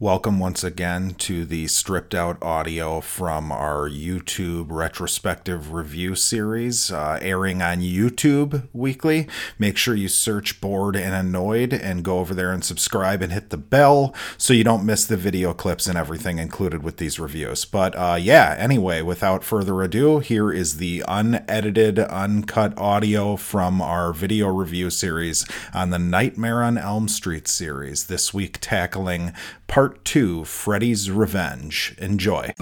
Welcome once again to the stripped out audio from our YouTube retrospective review series, uh, airing on YouTube weekly. Make sure you search Bored and Annoyed and go over there and subscribe and hit the bell so you don't miss the video clips and everything included with these reviews. But uh, yeah, anyway, without further ado, here is the unedited, uncut audio from our video review series on the Nightmare on Elm Street series, this week tackling Part 2 Freddy's Revenge. Enjoy.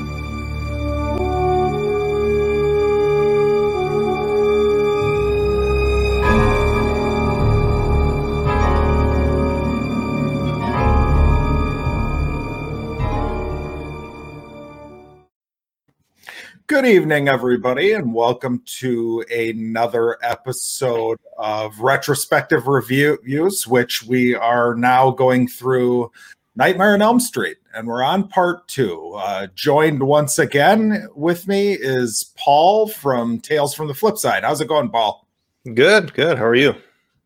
Good evening, everybody, and welcome to another episode of retrospective reviews, which we are now going through Nightmare on Elm Street, and we're on part two. Uh, joined once again with me is Paul from Tales from the Flip Side. How's it going, Paul? Good, good. How are you?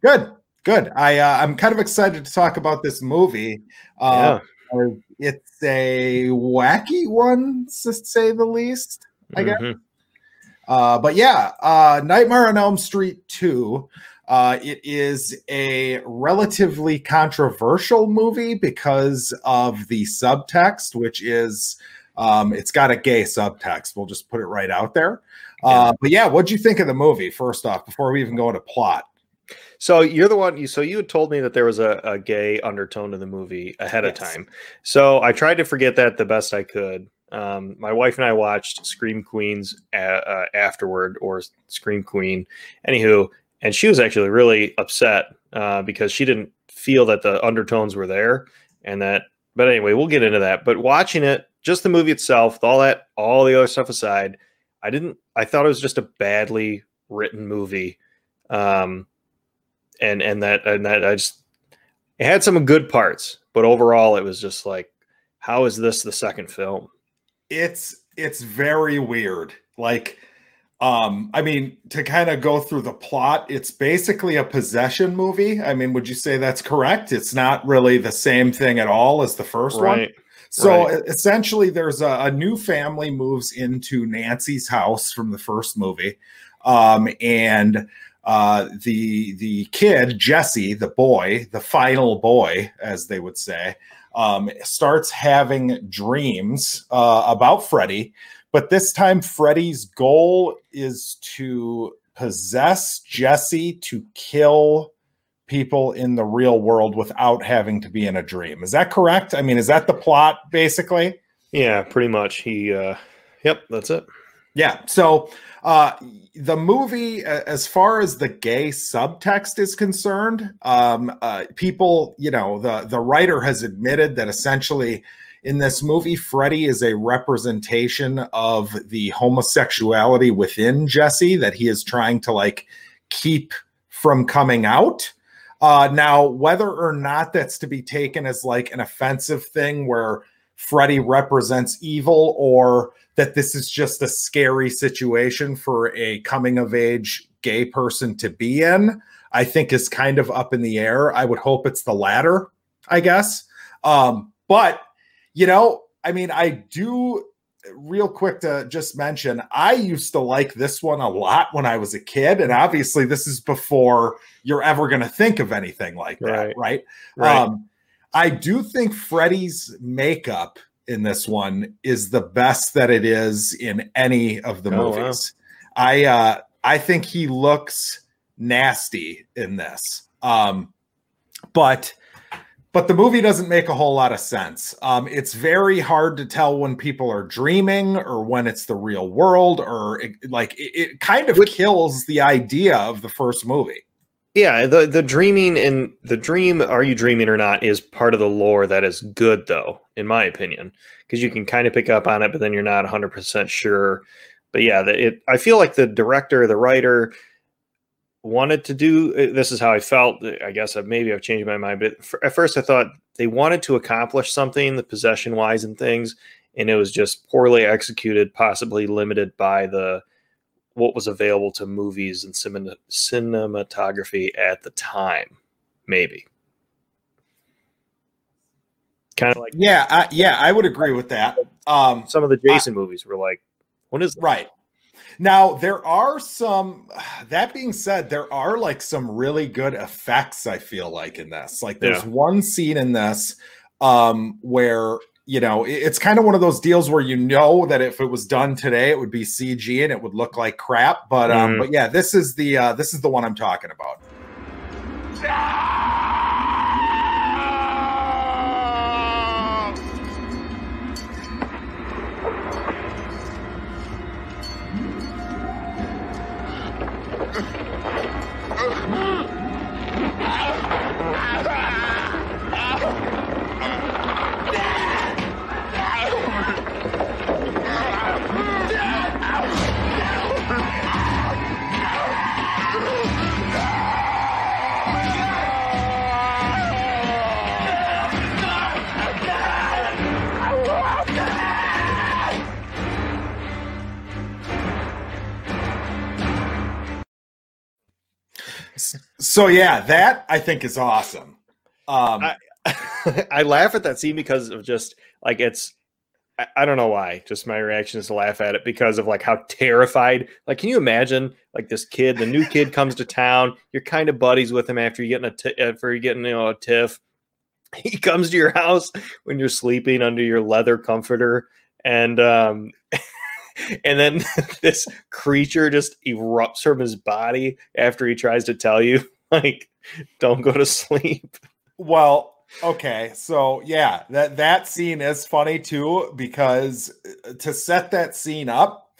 Good, good. I uh, I'm kind of excited to talk about this movie. Uh, yeah. It's a wacky one, to say the least. I guess. Mm-hmm. Uh, but yeah, uh, Nightmare on Elm Street two. Uh, it is a relatively controversial movie because of the subtext, which is um, it's got a gay subtext. We'll just put it right out there. Uh, but yeah, what'd you think of the movie? First off, before we even go into plot. So you're the one. You so you had told me that there was a, a gay undertone to the movie ahead yes. of time. So I tried to forget that the best I could. Um, my wife and I watched Scream Queens a, uh, afterward, or Scream Queen. Anywho, and she was actually really upset uh, because she didn't feel that the undertones were there and that but anyway we'll get into that. But watching it just the movie itself all that all the other stuff aside i didn't i thought it was just a badly written movie. Um and and that and that i just it had some good parts but overall it was just like how is this the second film? It's it's very weird. Like um, I mean, to kind of go through the plot, it's basically a possession movie. I mean, would you say that's correct? It's not really the same thing at all as the first right. one. So right. essentially, there's a, a, new family moves into Nancy's house from the first movie, um, and uh, the the kid Jesse, the boy, the final boy, as they would say, um, starts having dreams uh, about Freddy but this time, Freddy's goal is to possess Jesse to kill people in the real world without having to be in a dream. Is that correct? I mean, is that the plot basically? Yeah, pretty much. He, uh, yep, that's it. Yeah. So uh, the movie, as far as the gay subtext is concerned, um, uh, people, you know, the the writer has admitted that essentially in this movie, Freddy is a representation of the homosexuality within Jesse that he is trying to like keep from coming out. Uh, now, whether or not that's to be taken as like an offensive thing where Freddy represents evil or that this is just a scary situation for a coming of age gay person to be in, I think is kind of up in the air. I would hope it's the latter, I guess. Um, but you know, I mean, I do real quick to just mention, I used to like this one a lot when I was a kid. And obviously, this is before you're ever going to think of anything like that, right? right? right. Um, I do think Freddy's makeup in this one is the best that it is in any of the oh, movies. Wow. I uh, I think he looks nasty in this. Um, but but the movie doesn't make a whole lot of sense. Um, it's very hard to tell when people are dreaming or when it's the real world, or it, like it, it kind of Which, kills the idea of the first movie. Yeah, the the dreaming and the dream, are you dreaming or not, is part of the lore that is good, though, in my opinion, because you can kind of pick up on it, but then you're not 100 percent sure. But yeah, the, it. I feel like the director, the writer, wanted to do uh, this is how I felt. Uh, I guess maybe I've changed my mind, but for, at first I thought they wanted to accomplish something, the possession wise and things, and it was just poorly executed, possibly limited by the what was available to movies and cinematography at the time, maybe. Kind of like Yeah, I, yeah, I would agree with that. Um, some of the Jason movies were like, what is that? right. Now there are some. That being said, there are like some really good effects. I feel like in this, like there's Yeah. one scene in this um, where you know it- it's kind of one of those deals where you know that if it was done today, it would be CG and it would look like crap. But um, Mhm. but yeah, this is the uh, this is the one I'm talking about. So yeah, that I think is awesome. Um, I- I laugh at that scene because of just like it's I, I don't know why. Just my reaction is to laugh at it because of like how terrified. Like, can you imagine like this kid, the new kid comes to town, you're kind of buddies with him after you getting a t- after you getting you know a tiff. He comes to your house when you're sleeping under your leather comforter, and um, and then this creature just erupts from his body after he tries to tell you like, don't go to sleep. Well, okay, so yeah, that that scene is funny too because uh, to set that scene up,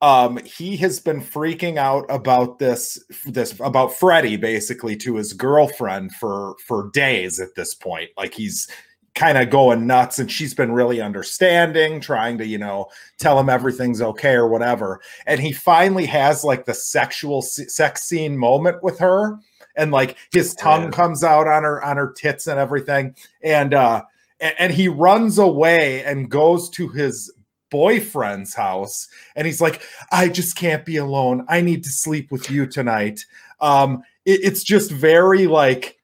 um, he has been freaking out about this this about Freddie basically to his girlfriend for for days at this point. Like he's kind of going nuts and she's been really understanding trying to you know tell him everything's okay or whatever and he finally has like the sexual se- sex scene moment with her and like his tongue Yeah. comes out on her on her tits and everything. And uh and, and he runs away and goes to his boyfriend's house. And he's like i just can't be alone. I need to sleep with you tonight. Um it- it's just very like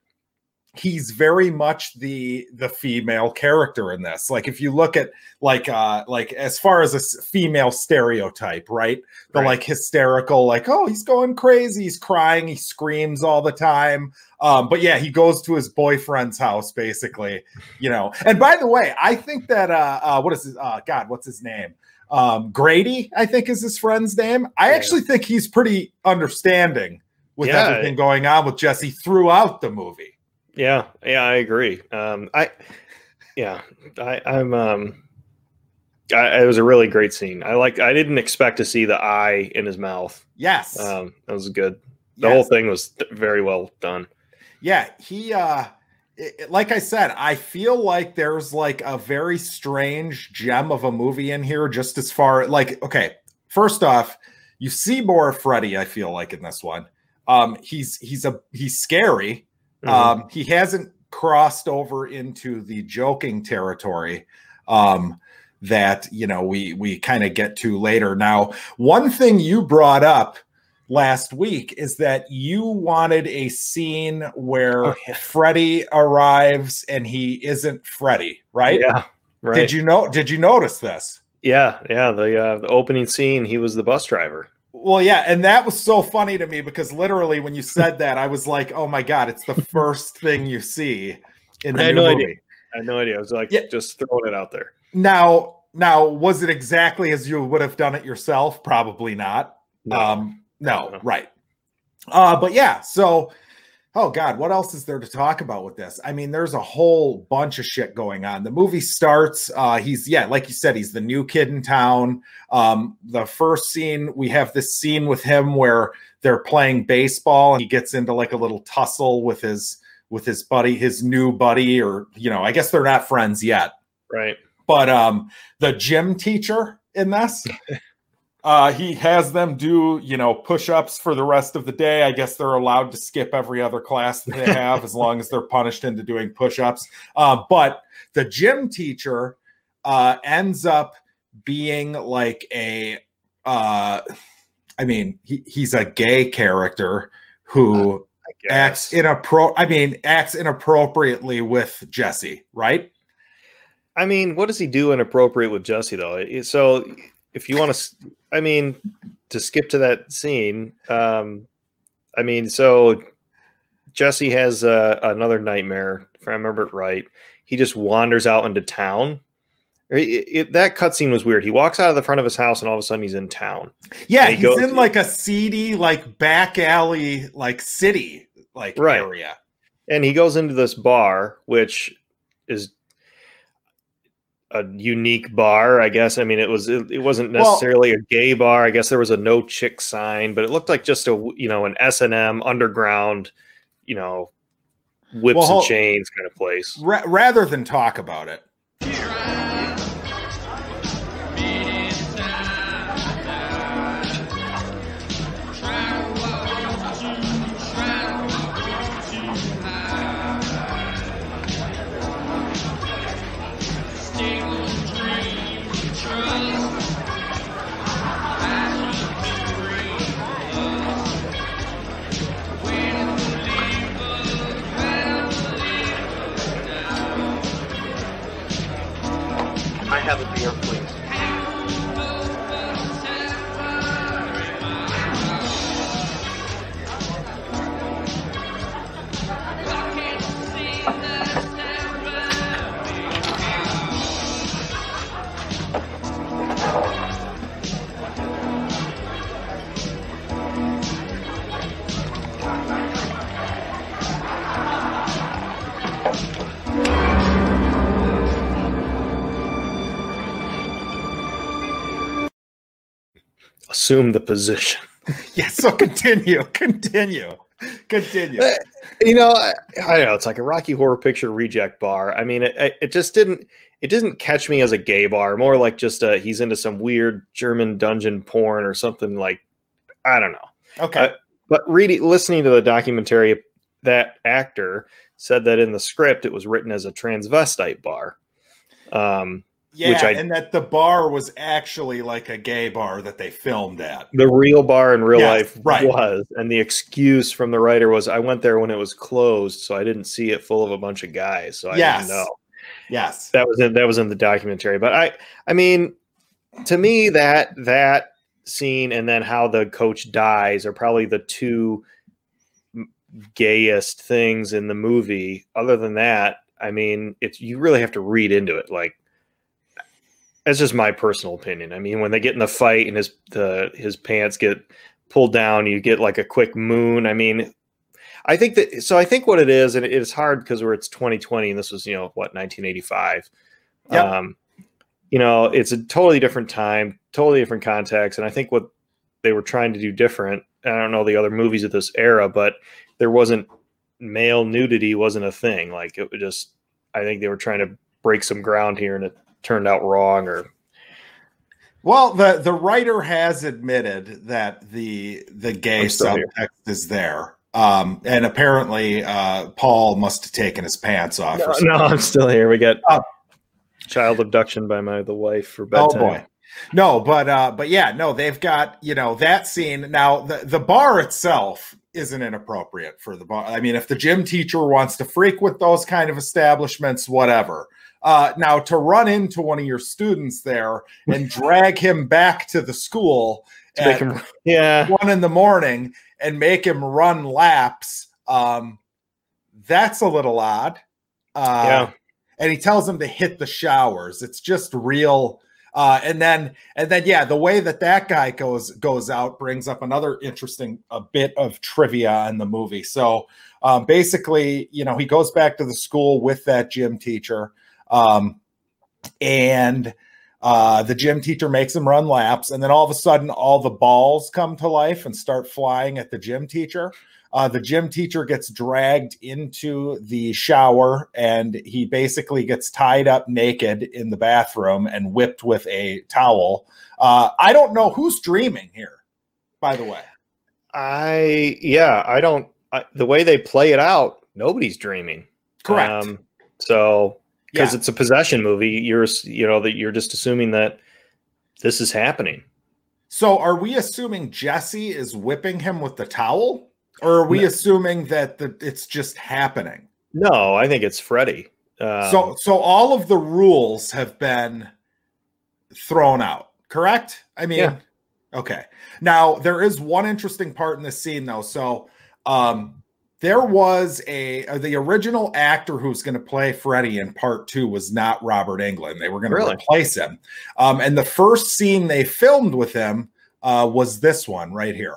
he's very much the the female character in this. Like if you look at like uh like as far as a female stereotype right? The Right. like hysterical like oh he's going crazy. He's crying. He screams all the time. Um but yeah he goes to his boyfriend's house basically you know? And by the way i think that uh, uh what is his uh god what's his name? Um grady i think is his friend's name. I Yeah. actually think he's pretty understanding with Yeah. everything going on with jesse throughout the movie Yeah, yeah, I agree. Um, I, yeah, I, I'm. Um, I, it was a really great scene. I like. I didn't expect to see the eye in his mouth. yes Um, that was good. The yes. whole thing was th- very well done. yeah he uh it- like i said i feel like there's like a very strange gem of a movie in here just as far like okay first off you see more of freddy i feel like in this one um he's he's a he's scary Mhm. um he hasn't crossed over into the joking territory um that you know we we kind of get to later now one thing you brought up last week is that you wanted a scene where Oh, yeah. Freddy arrives and he isn't Freddy, right? Yeah, right. Did you know did you notice this? Yeah, yeah. The uh, the opening scene, he was the bus driver. Well, yeah, and that was so funny to me because literally when you said that, I was like, "Oh my god, it's the first thing you see in the I had no movie." idea. I had no idea. I was like, Yeah. just throwing it out there. Now, now, was it exactly as you would have done it yourself? Probably not. No. Um, no, No. right. Uh, but yeah, so oh god, what else is there to talk about with this? I mean, there's a whole bunch of shit going on. The movie starts, uh, he's yeah, like you said, he's the new kid in town. Um, the first scene, we have this scene with him where they're playing baseball and he gets into like a little tussle with his with his buddy, his new buddy, or you know, I guess they're not friends yet right. but um the gym teacher in this uh he has them do you know push-ups for the rest of the day. I guess they're allowed to skip every other class that they have as long as they're punished into doing push-ups. Uh, but the gym teacher uh ends up being like a uh i mean he, he's a gay character who acts inappro i mean acts inappropriately with jesse right? I mean, what does he do inappropriate with Jesse though? So if you want to, I mean, to skip to that scene, um, I mean, so Jesse has uh, another nightmare. If I remember it right, he just wanders out into town. It, it, that cutscene was weird. He walks out of the front of his house, and all of a sudden he's in town. Yeah, he he's goes, in like a seedy, like back alley, like city, like right. area. And he goes into this bar, which is a unique bar, I guess. I mean, it was it, it wasn't necessarily well, a gay bar. I guess there was a no chick sign, but it looked like just a you know an S and M underground, you know, whips well, and chains kind of place. Ra- rather than talk about it. Assume the position. yeah, so continue, continue, continue. Uh, you know, I, I, don't know. It's like a Rocky Horror Picture Reject bar. I mean, it, it just didn't it didn't catch me as a gay bar. More like just a, he's into some weird German dungeon porn or something like I don't know. Okay. Uh, but reading, listening to the documentary, that actor said that in the script it was written as a transvestite bar. Um, yeah, I, and that the bar was actually like a gay bar that they filmed at. The real bar in real yes, life right. was, and the excuse from the writer was, "I went there when it was closed, so I didn't see it full of a bunch of guys, so I yes. didn't know." Yes, that was in, that was in the documentary. But I, I mean, to me, that that scene and then how the coach dies are probably the two gayest things in the movie. Other than that, I mean, it's you really have to read into it, like that's just my personal opinion. I mean, when they get in the fight and his the his pants get pulled down, you get like a quick moon. I mean, I think that so. I think what it is, and it is hard because we're it's 2020, and this was you know what 1985. Yep. Um, you know, it's a totally different time, totally different context, and I think what they were trying to do different. I don't know the other movies of this era, but there wasn't male nudity wasn't a thing. Like it was just, I think they were trying to break some ground here, and it turned out wrong or well the the writer has admitted that the the gay subtext here. is there. Um, and apparently uh, paul must have taken his pants off no, no i'm still here. We get uh, child abduction by my the wife for bedtime. oh boy. No but uh but yeah no they've got you know that scene. Now the the bar itself isn't inappropriate for the bar. I mean if the gym teacher wants to freak with those kind of establishments whatever uh, now, to run into one of your students there and drag him back to the school at him, yeah. one in the morning and make him run laps, um, that's a little odd. Uh, yeah. And he tells him to hit the showers. It's just real. Uh, and then, and then, yeah, the way that that guy goes goes out brings up another interesting a bit of trivia in the movie. So, um, basically, you know, he goes back to the school with that gym teacher. Um, and uh, the gym teacher makes him run laps, and then all of a sudden, all the balls come to life and start flying at the gym teacher. Uh, the gym teacher gets dragged into the shower, and he basically gets tied up naked in the bathroom and whipped with a towel. Uh, I don't know who's dreaming here, by the way. I yeah, I don't. I, the way they play it out, nobody's dreaming. Correct. Um, so because yeah. it's a possession movie you're you know that you're just assuming that this is happening so are we assuming jesse is whipping him with the towel or are we no. assuming that the, it's just happening no i think it's freddy Um, so so all of the rules have been thrown out, correct? I mean, Yeah. okay. Now there is one interesting part in this scene though. So um there was a uh, the original actor who's going to play Freddy in part two was not Robert Englund. They were going to Really? replace him. Um, and the first scene they filmed with him uh, was this one right here.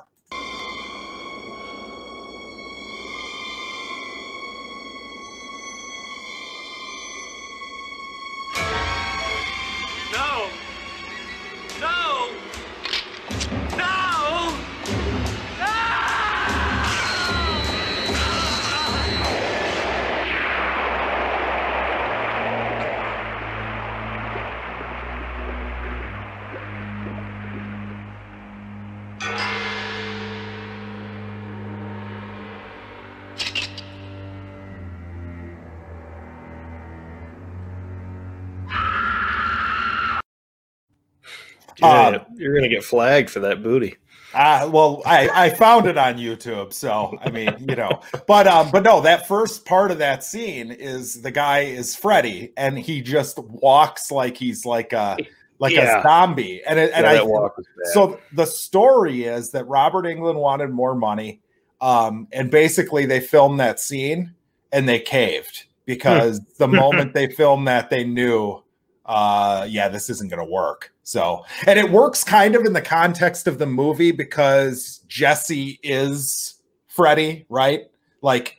Get flagged for that booty. Uh, well, I, I found it on YouTube, so I mean, you know, but um, but no, that first part of that scene is the guy is Freddy, and he just walks like he's like a like Yeah. a zombie, and it, and Yeah, I walk so the story is that Robert Englund wanted more money, um, and basically they filmed that scene and they caved because the moment they filmed that, they knew, uh, yeah, this isn't going to work. So, and it works kind of in the context of the movie because Jesse is Freddy, right? Like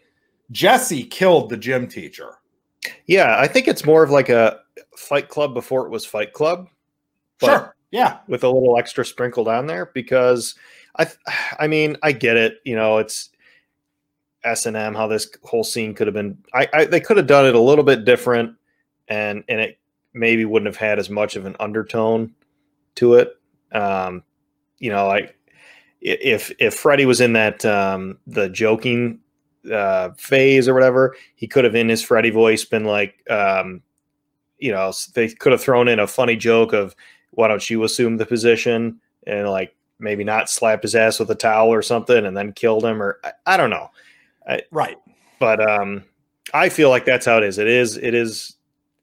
Jesse killed the gym teacher. yeah, I think it's more of like a Fight Club before it was Fight Club. but Sure. Yeah. with a little extra sprinkled on there because I I mean I get it you know it's S and M how this whole scene could have been I, I they could have done it a little bit different and and it maybe wouldn't have had as much of an undertone to it. Um you know like if if Freddie was in that um the joking uh phase or whatever he could have in his Freddie voice been like um you know they could have thrown in a funny joke of why don't you assume the position? and like maybe not slap his ass with a towel or something and then killed him or I, I don't know. Right. but um i feel like that's how it is. It is it is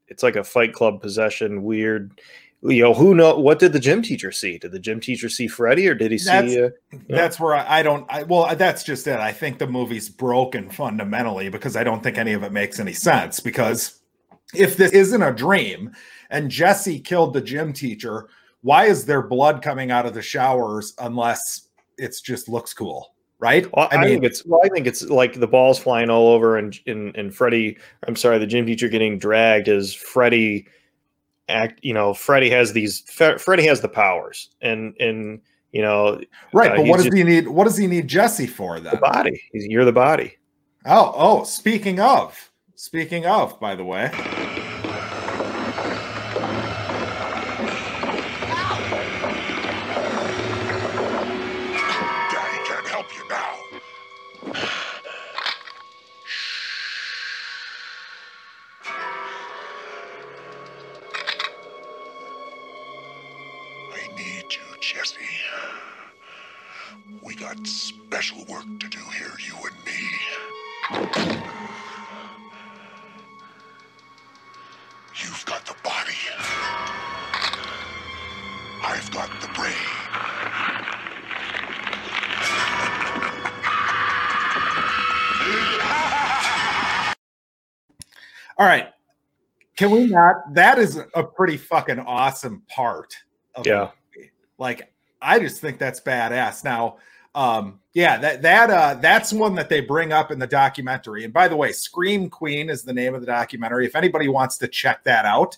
it's like a fight club possession weird you know who know what did the gym teacher see did the gym teacher see freddy or did he That's- see uh. That's where I, I don't. I, well, that's just it. I think the movie's broken fundamentally because I don't think any of it makes any sense. Because if this isn't a dream and Jesse killed the gym teacher, why is there blood coming out of the showers unless it's just looks cool, right? well, I, think it's well, I think it's like the balls flying all over and and and Freddie. I'm sorry, the gym teacher getting dragged is Freddie. Act, you know, Freddie has these. Freddie has the powers, and and you know right. uh, but what does he need? What does he need Jesse for then? the body. He's, you're the body. Oh, oh. Speaking of, speaking of, by the way, Can we not? That is a pretty fucking awesome part. Of Yeah. Like I just think that's badass. Now, um, yeah, that that uh that's one that they bring up in the documentary. And by the way, Scream Queen is the name of the documentary. If anybody wants to check that out,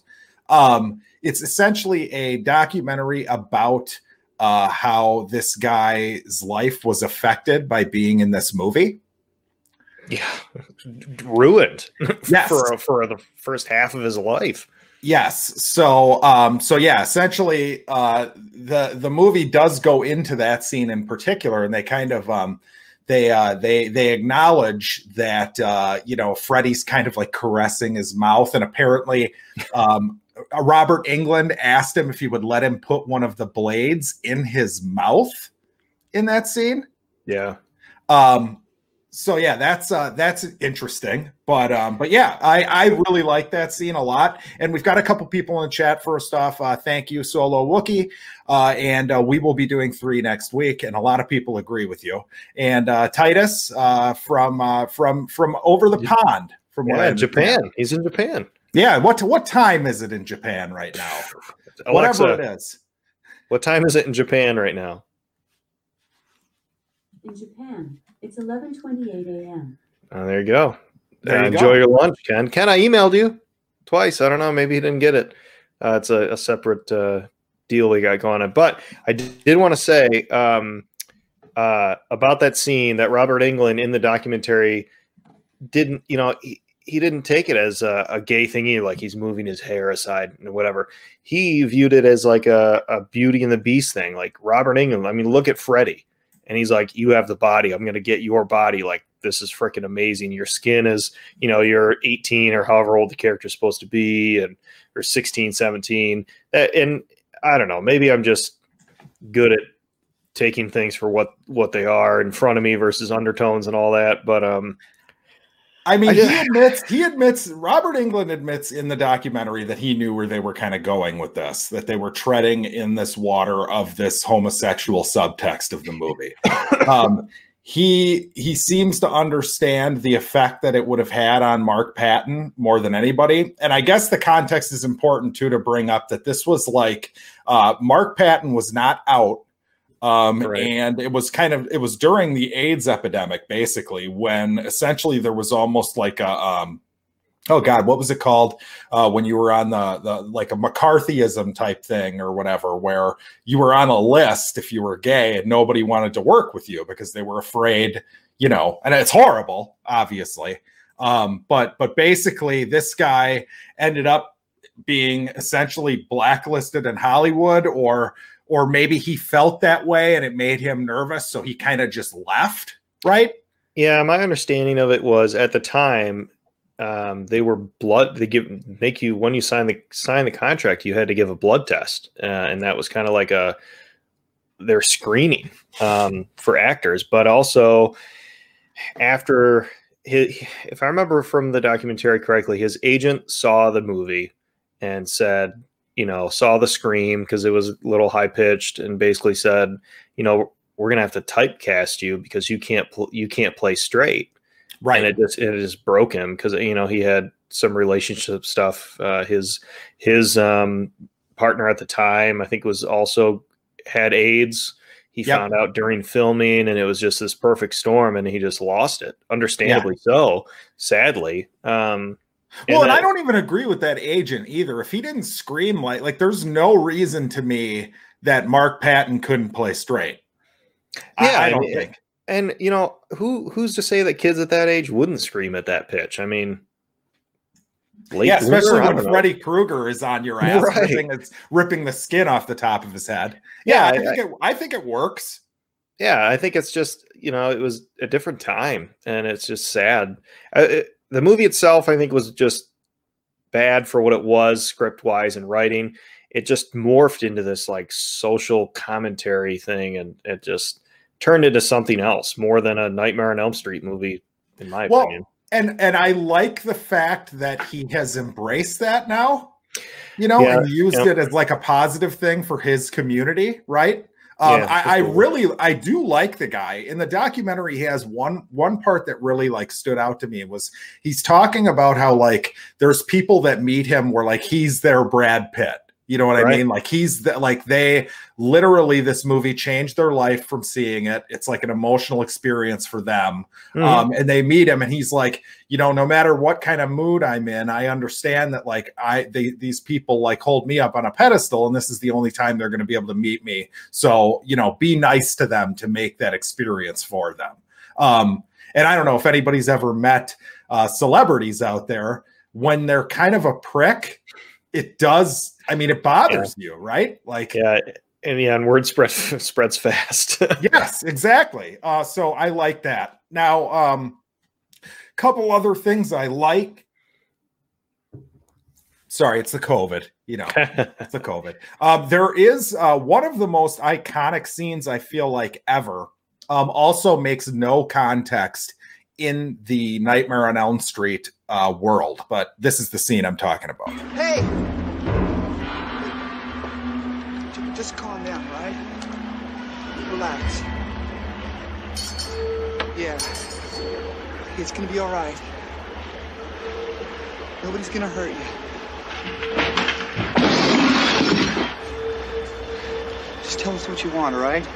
um, it's essentially a documentary about uh how this guy's life was affected by being in this movie. Yeah, ruined Yes. for for the first half of his life. Yes. So um so yeah, essentially uh the the movie does go into that scene in particular and they kind of um they uh they they acknowledge that uh you know Freddy's kind of like caressing his mouth and apparently um Robert Englund asked him if he would let him put one of the blades in his mouth in that scene. Yeah, Um so yeah, that's uh that's interesting. But um, but yeah, I I really like that scene a lot. And we've got a couple people in the chat. First off, uh, thank you, Solo Wookie. Uh, and uh, we will be doing three next week, and a lot of people agree with you. And uh, Titus uh, from uh, from from over the pond, from what I Yeah, understand. Japan. He's in Japan. Yeah, what what time is it in Japan right now? Alexa, Whatever it is. what time is it in Japan right now? In Japan, it's 11:28 a.m. Oh, there you go. There Uh, you enjoy go. your lunch, Ken. Ken, I emailed you twice. I don't know. Maybe he didn't get it. Uh, it's a, a separate uh, deal we got going on. But I d- did want to say um, uh, about that scene that Robert Englund in the documentary didn't, you know, he, he didn't take it as a, a gay thing either, like he's moving his hair aside and whatever. He viewed it as like a, a Beauty and the Beast thing. Like Robert Englund, I mean, look at Freddie. And he's like, You have the body. I'm going to get your body. Like, this is freaking amazing. Your skin is, you know, you're 18 or however old the character's supposed to be, and or 16, 17. Uh, And I don't know, maybe I'm just good at taking things for what what they are in front of me versus undertones and all that. But um, I mean, I he admits he admits Robert Englund admits in the documentary that he knew where they were kind of going with this, that they were treading in this water of this homosexual subtext of the movie. um, he he seems to understand the effect that it would have had on Mark Patton more than anybody, and I guess the context is important too to bring up that this was like uh, Mark Patton was not out um Right. and it was kind of it was during the aids epidemic basically when essentially there was almost like a um oh god what was it called uh when you were on the the like a mccarthyism type thing or whatever where you were on a list if you were gay and nobody wanted to work with you because they were afraid you know and it's horrible obviously um but but basically this guy ended up being essentially blacklisted in hollywood or or maybe he felt that way and it made him nervous so he kind of just left right Yeah, my understanding of it was at the time um, they were blood. They give make you when you sign the sign the contract, you had to give a blood test, uh, and that was kind of like a their screening um, for actors. But also after his, if I remember from the documentary correctly, his agent saw the movie and said, you know, saw the scream because it was a little high pitched, and basically said, you know, we're gonna have to typecast you because you can't pl- you can't play straight. Right. and it just it just broke him because you know he had some relationship stuff uh his his um partner at the time i think was also had aids. He Yep. found out during filming and it was just this perfect storm and he just lost it understandably so sadly. Um well and that- i don't even agree with that agent either. If he didn't scream like like there's no reason to me that mark patton couldn't play straight. Yeah, I, I don't mean, think. and you know who who's to say that kids at that age wouldn't scream at that pitch? I mean late yeah especially I when freddy krueger is on your ass Right. ripping, it's ripping the skin off the top of his head. Yeah, Yeah, I, I- think it, I think it works. Yeah i think it's just you know it was a different time and it's just sad. Uh, it, the movie itself i think was just bad for what it was script wise and writing it just morphed into this like social commentary thing and it just turned into something else more than a nightmare on elm street movie in my Well, opinion and and I like the fact that he has embraced that now, you know, Yeah, and used yeah. it as like a positive thing for his community, right? Um, Yeah, I, I really, I do like the guy in the documentary. He has one one part that really like stood out to me was he's talking about how like there's people that meet him where like he's their Brad Pitt. You know what I mean? Like he's the, like they literally this movie changed their life from seeing it. It's like an emotional experience for them Mhm. um, and they meet him and he's like you know no matter what kind of mood i'm in i understand that like i they, these people like hold me up on a pedestal and this is the only time they're going to be able to meet me so you know be nice to them to make that experience for them um, and i don't know if anybody's ever met uh, celebrities out there when they're kind of a prick it does i mean it bothers you right like yeah and yeah and word spread spreads fast yes, exactly. Uh, so I like that. Now, um, couple other things I like. Sorry, it's the COVID. You know, it's the COVID. Um, there is uh, one of the most iconic scenes I feel like ever. Um, also makes no context in the Nightmare on Elm Street uh, world, but this is the scene I'm talking about. Hey! Just calm down, right? Relax. Yeah. It's gonna be all right. Nobody's gonna hurt you. Just tell us what you want, all right?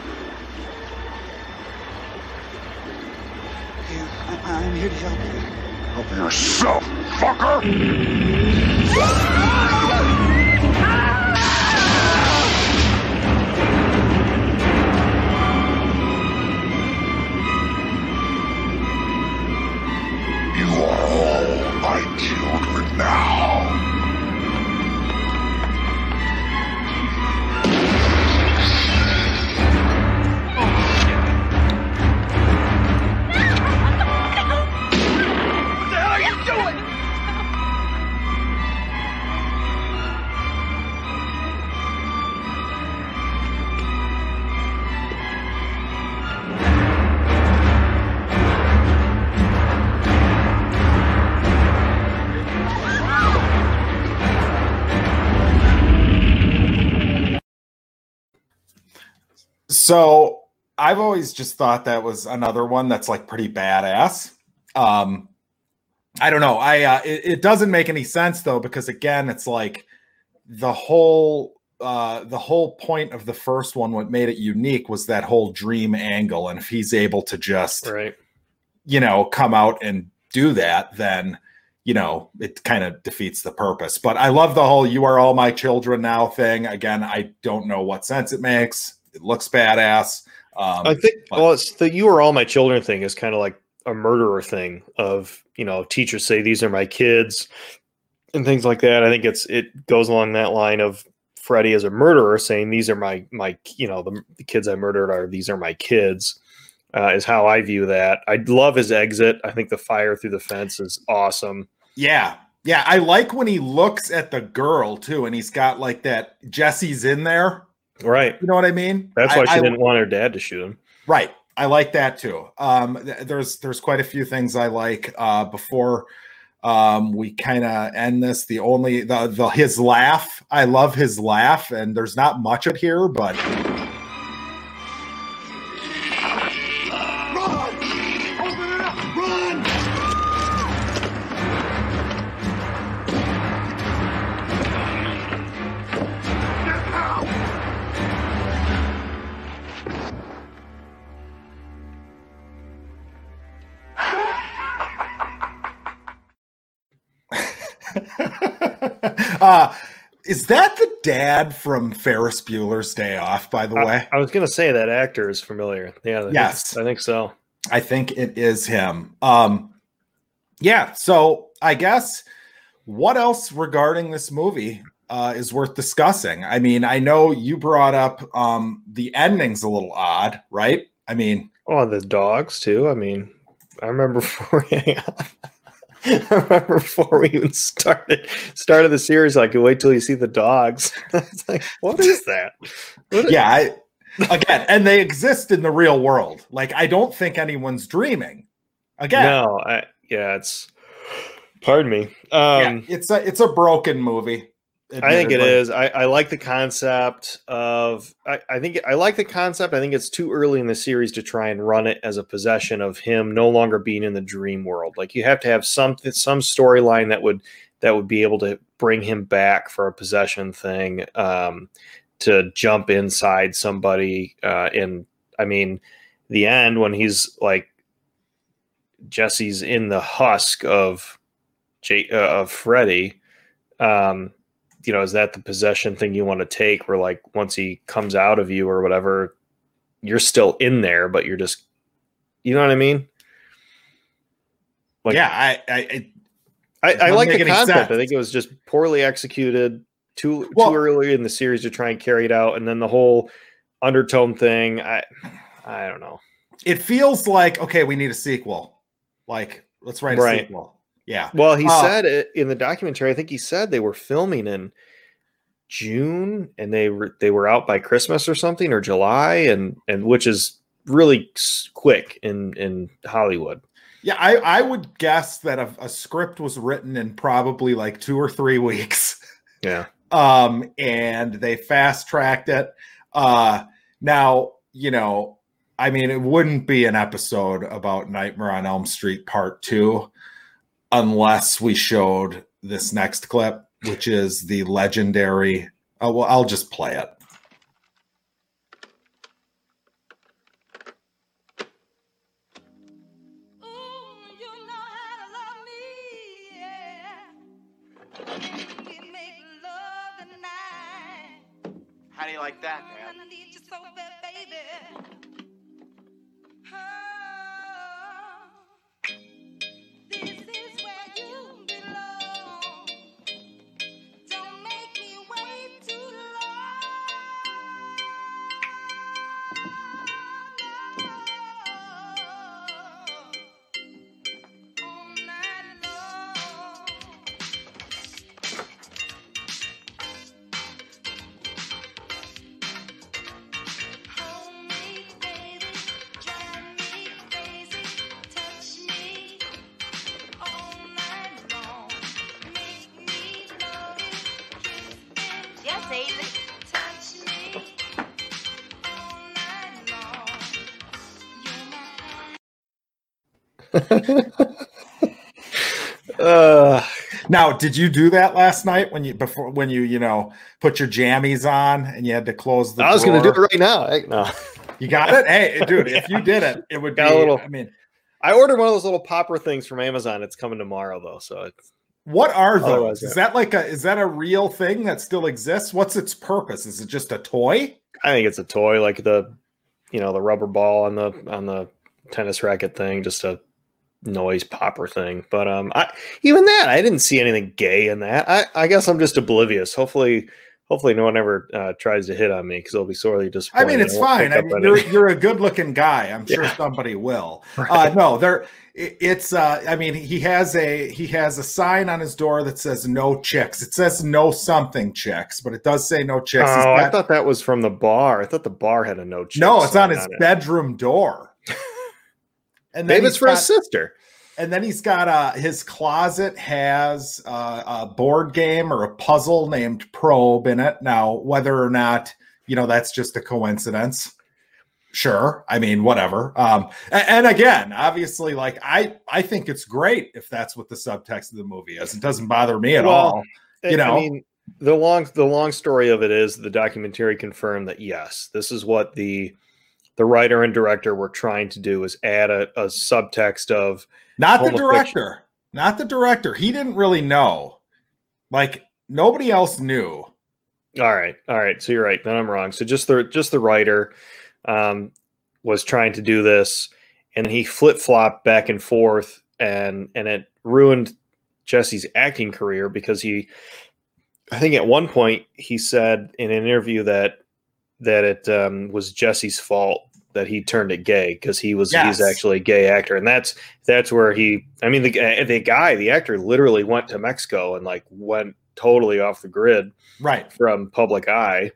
Yeah, I- I'm here to help you. Help yourself, fucker! So I've always just thought that was another one that's like pretty badass. Um, I don't know. I uh, it, it doesn't make any sense though because again, it's like the whole uh the whole point of the first one what made it unique was that whole dream angle and if he's able to just Right. you know come out and do that then you know it kind of defeats the purpose but i love the whole you are all my children now thing again i don't know what sense it makes it looks badass um I think but- well, it's the "you are all my children" thing is kind of like a murderer thing of you know teachers say these are my kids and things like that. I think it's it goes along that line of Freddie as a murderer saying these are my my you know the, the kids I murdered are these are my kids uh, is how I view that. I love his exit. I think the fire through the fence is awesome. Yeah. Yeah. I like when he looks at the girl too, and he's got like that Jesse's in there. Right. You know what I mean? That's why I- she I- didn't want her dad to shoot him. Right. I like that too. Um, th- there's there's quite a few things I like. Uh, before um, we kind of end this, the only the the his laugh. I love his laugh, and there's not much of it here, but uh, is that the dad from Ferris Bueller's Day Off? By the way, I, I was gonna say that actor is familiar. Yeah. I think- Yes. I think so. I think it is him. Um, yeah. So I guess what else regarding this movie uh, is worth discussing? I mean, I know you brought up um, the ending's a little odd, right? I mean, Oh, the dogs too. I mean, I remember. I remember before we even started started the series. Like, wait till you see the dogs. it's like, what is that? What is- yeah. I, again, and they exist in the real world. Like, I don't think anyone's dreaming. Again, No, I yeah, it's. Pardon me. yeah, Um, it's a it's a broken movie. I think it is. I, I like the concept of. I, I think I like the concept. I think it's too early in the series to try and run it as a possession of him no longer being in the dream world. Like you have to have something, some storyline that would that would be able to bring him back for a possession thing. Um, to jump inside somebody, uh, and I mean, the end when he's like Jesse's in the husk of J uh, of Freddy. Um, you know, is that the possession thing you want to take where like once he comes out of you or whatever, you're still in there, but you're just you know what I mean? Like yeah, I, I, I I, like the concept. I think it was just poorly executed too Well- too early in the series to try and carry it out. And then the whole undertone thing, I I don't know. it feels like okay, we need a sequel. Like, let's write a Right. sequel. Yeah. Well, he Uh, said it in the documentary. I think he said they were filming in June and they were they were out by Christmas or something or July, and and which is really quick in in Hollywood. Yeah, I, I would guess that a, a script was written in probably like two or three weeks. Yeah. um, and they fast tracked it. Uh, now, you know, I mean, it wouldn't be an episode about Nightmare on Elm Street Part Two unless we showed this next clip, which is the legendary. Oh, well, I'll just play it. Uh, Now, did you do that last night when you before when you you know put your jammies on and you had to close the? I was going to do it right now. I, no, You got it, hey, dude. If you did it, it would be. A little- I mean, I ordered one of those little popper things from Amazon. It's coming tomorrow though, so it's, what are those? Is yeah. that like a is that a real thing that still exists? What's its purpose? Is it just a toy? I think it's a toy like the, you know, the rubber ball on the on the tennis racket thing, just a noise popper thing. But um, I even that I didn't see anything gay in that. I I guess I'm just oblivious. Hopefully. Hopefully, no one ever uh, tries to hit on me because they'll be sorely disappointed. I mean, it's won't fine. I mean, you're, you're a good looking guy. I'm sure Yeah. somebody will. Uh, no, there. it- It's. Uh, I mean, he has a he has a sign on his door that says "No chicks." It says "No something chicks," but it does say "No chicks." Oh, I thought that was from the bar. I thought the bar had a no. chick no, it's on his it. bedroom door. And Maybe he's it's for got- his sister. and then he's got uh his closet has uh, a board game or a puzzle named probe in it now whether or not you know that's just a coincidence sure i mean whatever um a- and, again obviously like i i think it's great if that's what the subtext of the movie is it doesn't bother me at Well, all you know? I mean, the long the long story of it is the documentary confirmed that yes, this is what the the writer and director were trying to do is add a, a subtext of not the director. Not the director. He didn't really know. Like nobody else knew. All right, all right. So you're right. Then I'm wrong. So just the just the writer um, was trying to do this, and he flip flopped back and forth, and and it ruined Jesse's acting career because he, I think at one point he said in an interview that that it um, was Jesse's fault that he turned it gay because he was Yes. he's actually a gay actor, and that's that's where he. I mean, the the guy, the actor, literally went to Mexico and like went totally off the grid right from public eye.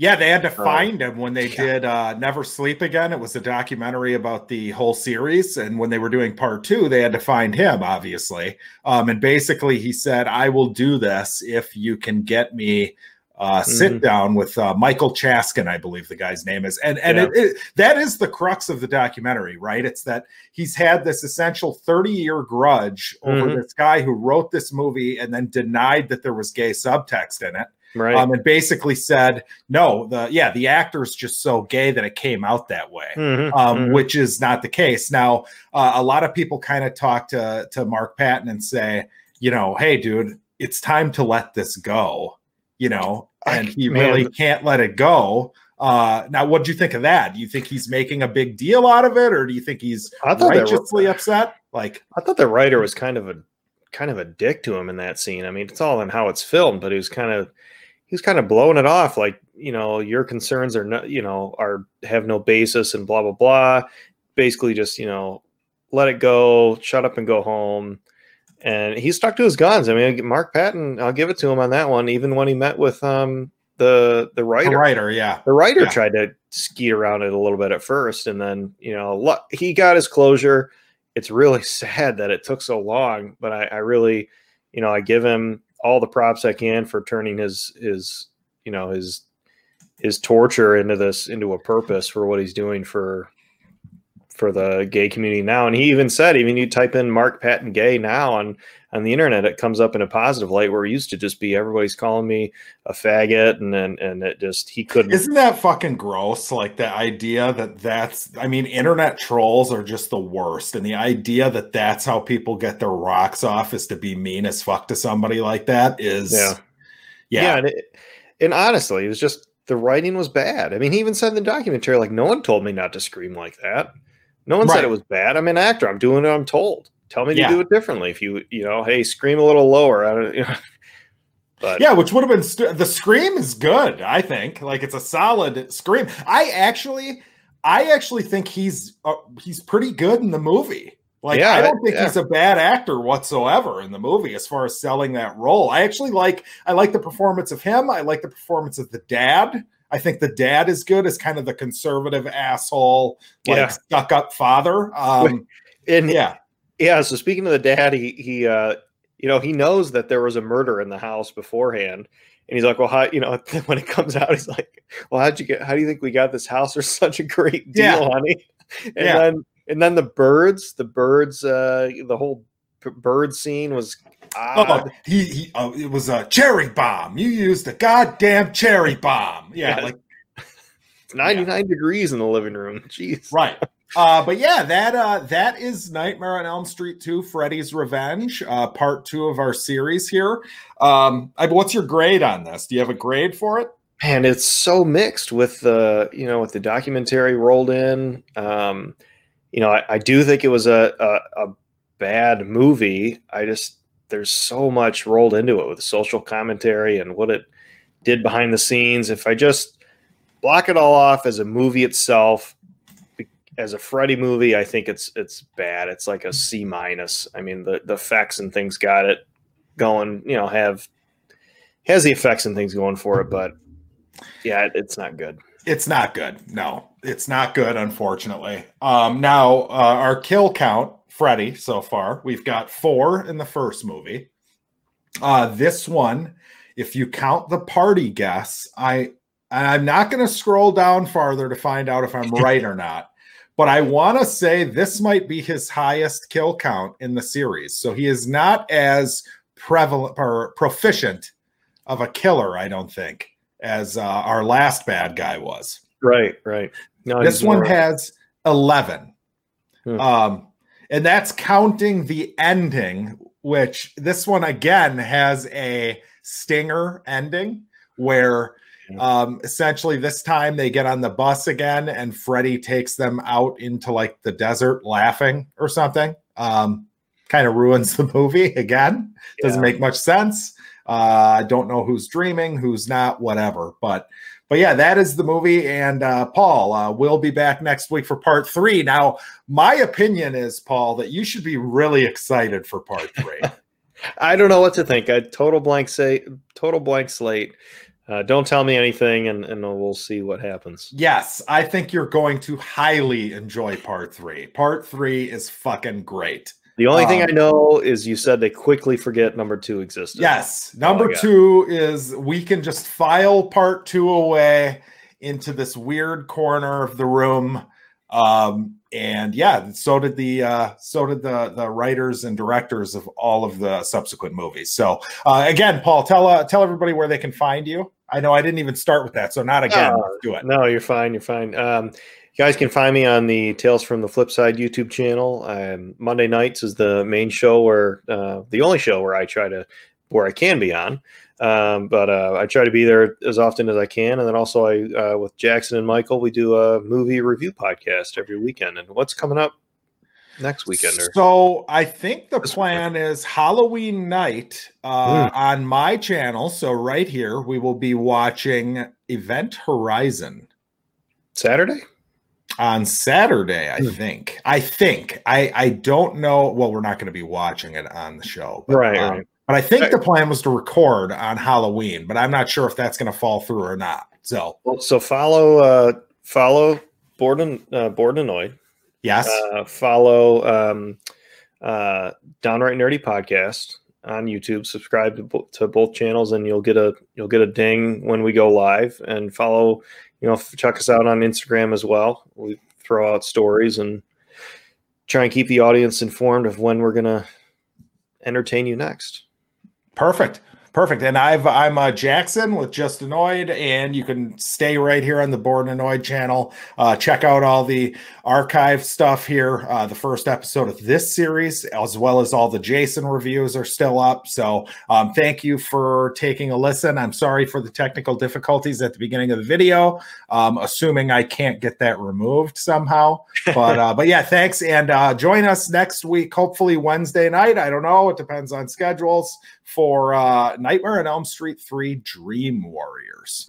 Yeah, they had to Oh, find him when they did uh, Never Sleep Again. It was a documentary about the whole series. And when they were doing part two, they had to find him, obviously. Um, and basically, he said, I will do this if you can get me. Uh, sit Mhm. down with uh, Michael Chaskin, I believe the guy's name is, and and Yeah. it, it, that is the crux of the documentary, right? It's that he's had this essential thirty year grudge over Mhm. this guy who wrote this movie and then denied that there was gay subtext in it Right. um, and basically said, no, the yeah, the actor's just so gay that it came out that way, Mhm, um, mhm. which is not the case. Now, uh, a lot of people kind of talk to to Mark Patton and say, you know, hey, dude, it's time to let this go, you know, and he man. really can't let it go. Uh, now, what do you think of that? Do you think he's making a big deal out of it, or do you think he's I thought that upset? Like, I thought the writer was kind of a kind of a dick to him in that scene. I mean, it's all in how it's filmed, but he was kind of he was kind of blowing it off like, you know, your concerns are not, you know, are have no basis and blah blah blah. Basically just, you know, let it go, shut up and go home. And he stuck to his guns. I mean, Mark Patton, I'll give it to him on that one, even when he met with um the the the writer. writer, yeah, The writer Yeah. tried to skeet around it a little bit at first, and then you know he got his closure. it's really sad that it took so long. But I, I really, you know, I give him all the props I can for turning his his you know his his torture into this into a purpose for what he's doing for for the gay community now. And he even said, even you type in Mark Patton gay now on on the internet, it comes up in a positive light where it used to just be everybody's calling me a faggot, and and, and it just he couldn't. Isn't that fucking gross? Like the idea that that's, I mean, internet trolls are just the worst. And the idea that that's how people get their rocks off is to be mean as fuck to somebody like that is, Yeah. yeah. yeah, and, it, and honestly, it was just the writing was bad. I mean, he even said in the documentary, like, no one told me not to scream like that. No one Right. said it was bad. I'm an actor. I'm doing what I'm told. Tell me Yeah. to do it differently. If you, you know, hey, scream a little lower. I don't, you know. But Yeah, which would have been st- the scream is good. I think like it's a solid scream. I actually, I actually think he's uh, he's pretty good in the movie. Like Yeah, I don't think yeah. he's a bad actor whatsoever in the movie as far as selling that role. I actually like I like the performance of him. I like the performance of the dad. I think the dad is good as kind of the conservative asshole, like Yeah. stuck up father. Um, and yeah, Yeah, so speaking of the dad, he he uh you know, he knows that there was a murder in the house beforehand. And he's like, Well, how you know, when it comes out, he's like, Well, how'd you get how do you think we got this house for such a great deal, Yeah. honey? And Yeah. then and then the birds, the birds, uh the whole bird scene was Oh, he, he oh, it was a cherry bomb. You used a goddamn cherry bomb. Yeah, Yeah. like 99 degrees in the living room. Jeez. right. Uh, but yeah, that uh, that is Nightmare on Elm Street 2, Freddy's Revenge, uh, part two of our series here. Um, I, what's your grade on this? Do you have a grade for it? and it's so mixed with the you know with the documentary rolled in um you know i, I do think it was a, a a bad movie i just there's so much rolled into it with social commentary and what it did behind the scenes if i just block it all off as a movie itself as a freddy movie i think it's it's bad it's like a c minus i mean the the effects and things got it going you know have has the effects and things going for it but yeah, it- it's not good. It's not good. No, it's not good, unfortunately. Um, now, uh, our kill count, Freddy, so far, we've got four in the first movie. Uh, this one, if you count the party guests, I I'm not going to scroll down farther to find out if I'm right or not. But I want to say this might be his highest kill count in the series. So he is not as prevalent or proficient of a killer, I don't think, as uh, our last bad guy was. Right, right. No, This one has 11. Hmm. Um, and that's counting the ending, which this one again has a stinger ending where um, essentially this time they get on the bus again and Freddy takes them out into like the desert laughing or something. Um, kind of ruins the movie again. Doesn't Yeah. make much sense. Uh, I don't know who's dreaming, who's not, whatever. But but yeah, that is the movie. And uh, Paul, uh, we'll be back next week for part three. Now, my opinion is, Paul, that you should be really excited for part three. I don't know what to think. I total blank say total blank slate. Uh, don't tell me anything, and, and we'll see what happens. yes, I think you're going to highly enjoy part three. Part three is fucking great. The only thing I Um, know is you said they quickly forget number two existed. Yes. Number two is we can just file part two away into this weird corner of the room. Um, and yeah, so did the uh, so did the the writers and directors of all of the subsequent movies. So uh, again, Paul, tell uh, tell everybody where they can find you. I know I didn't even start with that, so not again. Do it. No, you're fine. You're fine. Um, you guys can find me on the Tales from the Flip Side YouTube channel. Um, Monday nights is the main show where uh, the only show where I try to where I can be on. Um, but uh, I try to be there as often as I can, and then also I uh, with Jackson and Michael we do a movie review podcast every weekend. And what's coming up next weekend? Or So I think the plan is Halloween night uh, on my channel. So right here, we will be watching Event Horizon Saturday? On Saturday. I Hmm. think. I think. I I don't know. Well, we're not going to be watching it on the show, but, Right, um, right. But I think the plan was to record on Halloween, but I'm not sure if that's going to fall through or not. So Well, so follow uh, follow Borden uh, Borden Annoyed Yes. Uh, follow um, uh, Downright Nerdy Podcast on YouTube. Subscribe to, bo- to both channels, and you'll get a you'll get a ding when we go live. And follow, you know, check us out on Instagram as well. We throw out stories and try and keep the audience informed of when we're gonna entertain you next. Perfect. Perfect. And I've I'm uh, Jackson with Just Annoyed, and you can stay right here on the Born Annoyed channel. Uh, check out all the archive stuff here. Uh, the first episode of this series, as well as all the Jason reviews, are still up. So um, thank you for taking a listen. I'm sorry for the technical difficulties at the beginning of the video. Um, assuming I can't get that removed somehow, but uh, but yeah, thanks. And uh, join us next week, hopefully Wednesday night. I don't know. It depends on schedules for uh, Nightmare on Elm Street 3 Dream Warriors.